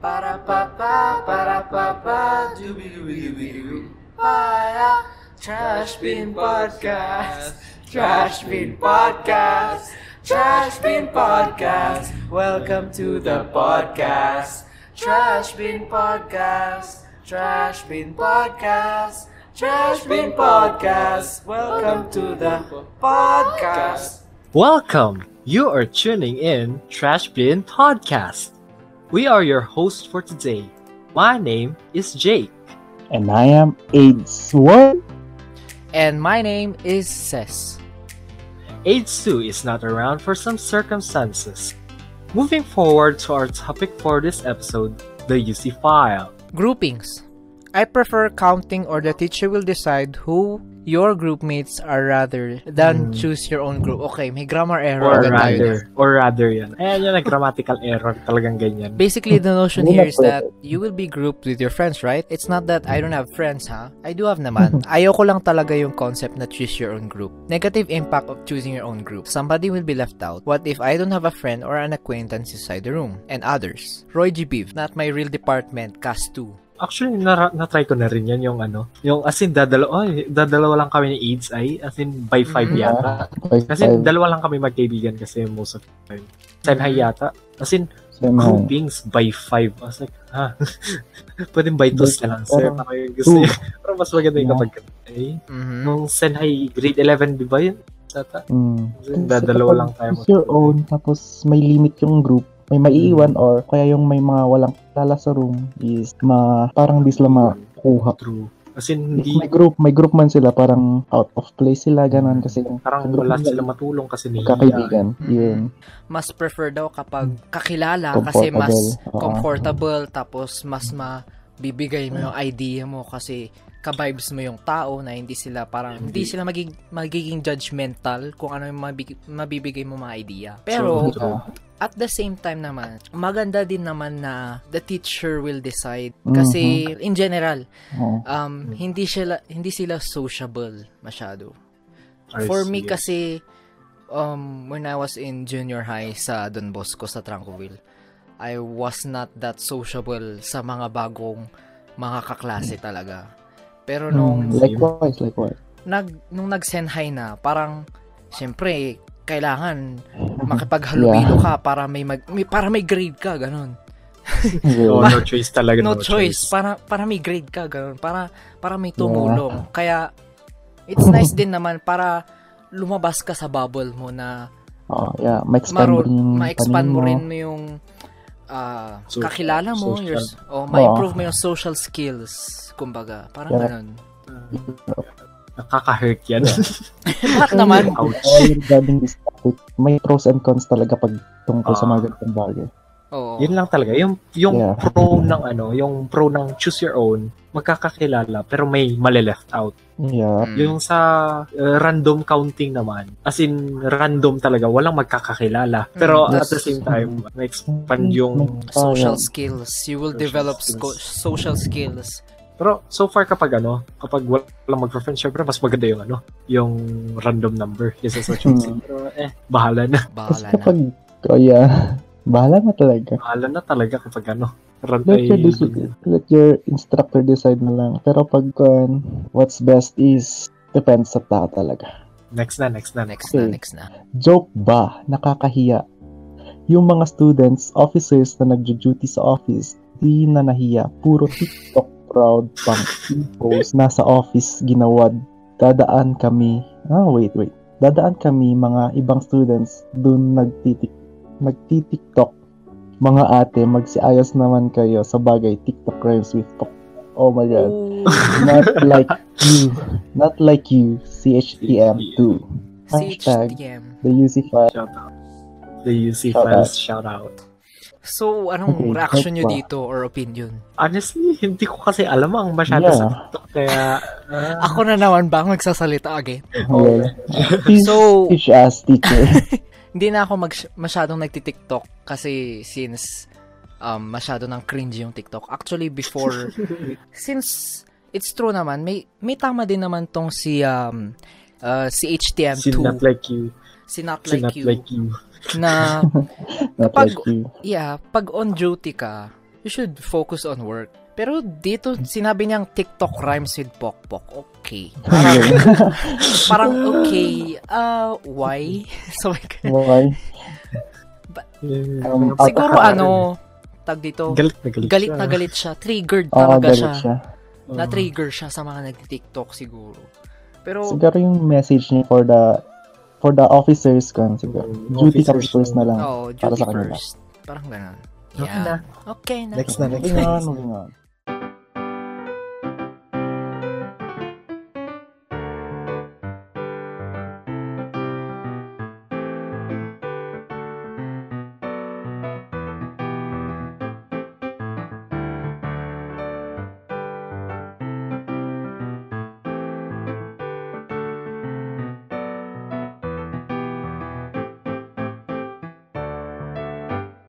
Pa pa para pa pa dooby dooby dooby doo. Trash Bin Podcast. Trash Bin Podcast. Trash Bin Podcast. Welcome to the podcast. Trash Bin Podcast. Trash Bin Podcast. Trash Bin Podcast. Welcome to the podcast. Welcome! You are tuning in Trash Bin Podcast. We are your hosts for today. My name is Jake. And I am AIDS. What? And my name is Ses. AIDS 2 is not around for some circumstances. Moving forward to our topic for this episode, the UC file. Groupings. I prefer counting or the teacher will decide who your group mates are rather than Hmm. choose your own group. Okay, may grammar error Or tayo rather, dyan. or rather yan. Ayan yung grammatical error, talagang ganyan. Basically, the notion here is that you will be grouped with your friends, right? It's not that I don't have friends, ha? I do have naman. Ayoko lang talaga yung concept na choose your own group. Negative impact of choosing your own group. Somebody will be left out. What if I don't have a friend or an acquaintance inside the room? And others. Roy G. Beef, not my real department, cast 2. Actually, na- na-try ko na rin yan yung ano, yung as in dadalawa, oh, dadalawa lang kami ni AIDS ay as in by five Mhm. yata. Five, Kasi five, dalawa lang kami magkaibigan kasi most of the time. Senhai yata. As in, seven. groupings by five. I was like, ha? Pwedeng by twos na lang, sir. Parang yung gusto two. niya. Pero mas maganda yung Yeah. kapag eh, Mhm. nung Senhai grade 11, di ba yun? Tata? Mm. Dadalawa lang tayo. Choose your own, tapos may limit yung group. May maiiwan or kaya yung may mga walang lala sa room is ma parang di sila makuha. True. As in, hindi, may group, may group man sila, parang out of place sila, ganun, kasi yung parang wala sila matulong kasi ni kakaibigan. Mhm. Yun. Mas prefer daw kapag kakilala kasi Comfortable. mas comfortable tapos mas mabibigay mo yung idea mo kasi ka-vibes mo yung tao na hindi sila parang hindi sila magiging, magiging judgmental kung ano yung mabig- mabibigay mo mga idea. Pero True. at the same time naman, maganda din naman na the teacher will decide kasi in general, um hindi sila hindi sila sociable masyado. I For see. me kasi um when I was in junior high sa Don Bosco sa Tranquil, I was not that sociable sa mga bagong mga kaklase talaga. Pero nung Mm, likewise, likewise. nag nung nag-senhai na, parang syempre kailangan makipaghalubilo ka para may, mag, may para may grade ka ganun. Oh, no choice talaga. no, choice. Para para may grade ka ganun. Para para may tumulong. Kaya it's nice din naman para lumabas ka sa bubble mo na Oh, yeah, ma-expand maro, rin yung ma-expand mo rin mo yung ah, Social- kakilala mo, social. your, oh, ma-improve mo yung social skills, kumbaga. Parang Yeah. ganun. Nakaka-hurt yan. Bakit naman? Ouch. All regarding this topic, may pros and cons talaga pag tungkol sa Ah. mga ganitong bagay. Oo. Yun lang talaga. Yung, yung Yeah. pro ng ano, yung pro ng choose your own, magkakakilala, pero may mali-left out. Yeah. Mm. Yung sa uh, random counting naman, as in random talaga, walang magkakakilala. Pero Mm, at the that's- same time, ma-expand yung... social yeah. skills. You will Social develop skills. social skills. Pero so far kapag ano, kapag walang mag-friend, syempre mas maganda yung ano, yung random number kaysa sa choosing. Pero eh, bahala na. Bahala na. kapag, oh yeah, bahala na talaga. Bahala na talaga kapag ano. Let your, deci- let your instructor decide na lang. Pero pag um, what's best is depends sa tao talaga. next na, next na. Next na, Okay. next na. Joke ba? Nakakahiya. Yung mga students, officers na nagjo-duty sa office, di na nahiya. Puro TikTok proud pang post nasa office ginawad. Dadaan kami. Ah, wait, wait. Dadaan kami mga ibang students dun nagtitik nagtitiktok. Mga ate, magsiayos naman kayo sa bagay TikTok rhymes with talk. Oh my god. Not like you. Not like you. CHTM2. Hashtag CHTM. the UC file. Shout out. The UC Shout files, shout out. So, anong Okay, reaction nyo dito or opinion? Honestly, hindi ko kasi alam ang masyado Yeah. sa TikTok, kaya... ah, Ako na naman ba ang magsasalita again? Well, please So- teach us, teacher. Hindi na ako mag- masyadong nagti-TikTok kasi since um, masyado ng cringe yung TikTok. Actually, before, since it's true naman, may, may tama din naman tong si, um, uh, si HTM2, si not like you. si Not Si Like not You, like you. na Not Kapag- like you. Yeah, pag on duty ka, you should focus on work. Pero dito, sinabi niyang TikTok rhymes with pokpok. Okay. Parang, parang okay. Uh, why? so, like, Why? Um, out siguro of- ano, tag dito, Galit na galit galit siya. na galit siya. Triggered Oo, talaga galit siya. siya. Oo. Na-trigger siya sa mga nag-TikTok siguro. Pero, Siguro yung message niya for the for the officers kan siguro. Mm, Duty officers first na lang. oh, para duty sa kanila. first. Parang ganun. Okay Yeah. na. Okay na. Next na, next Moving na. on, moving on.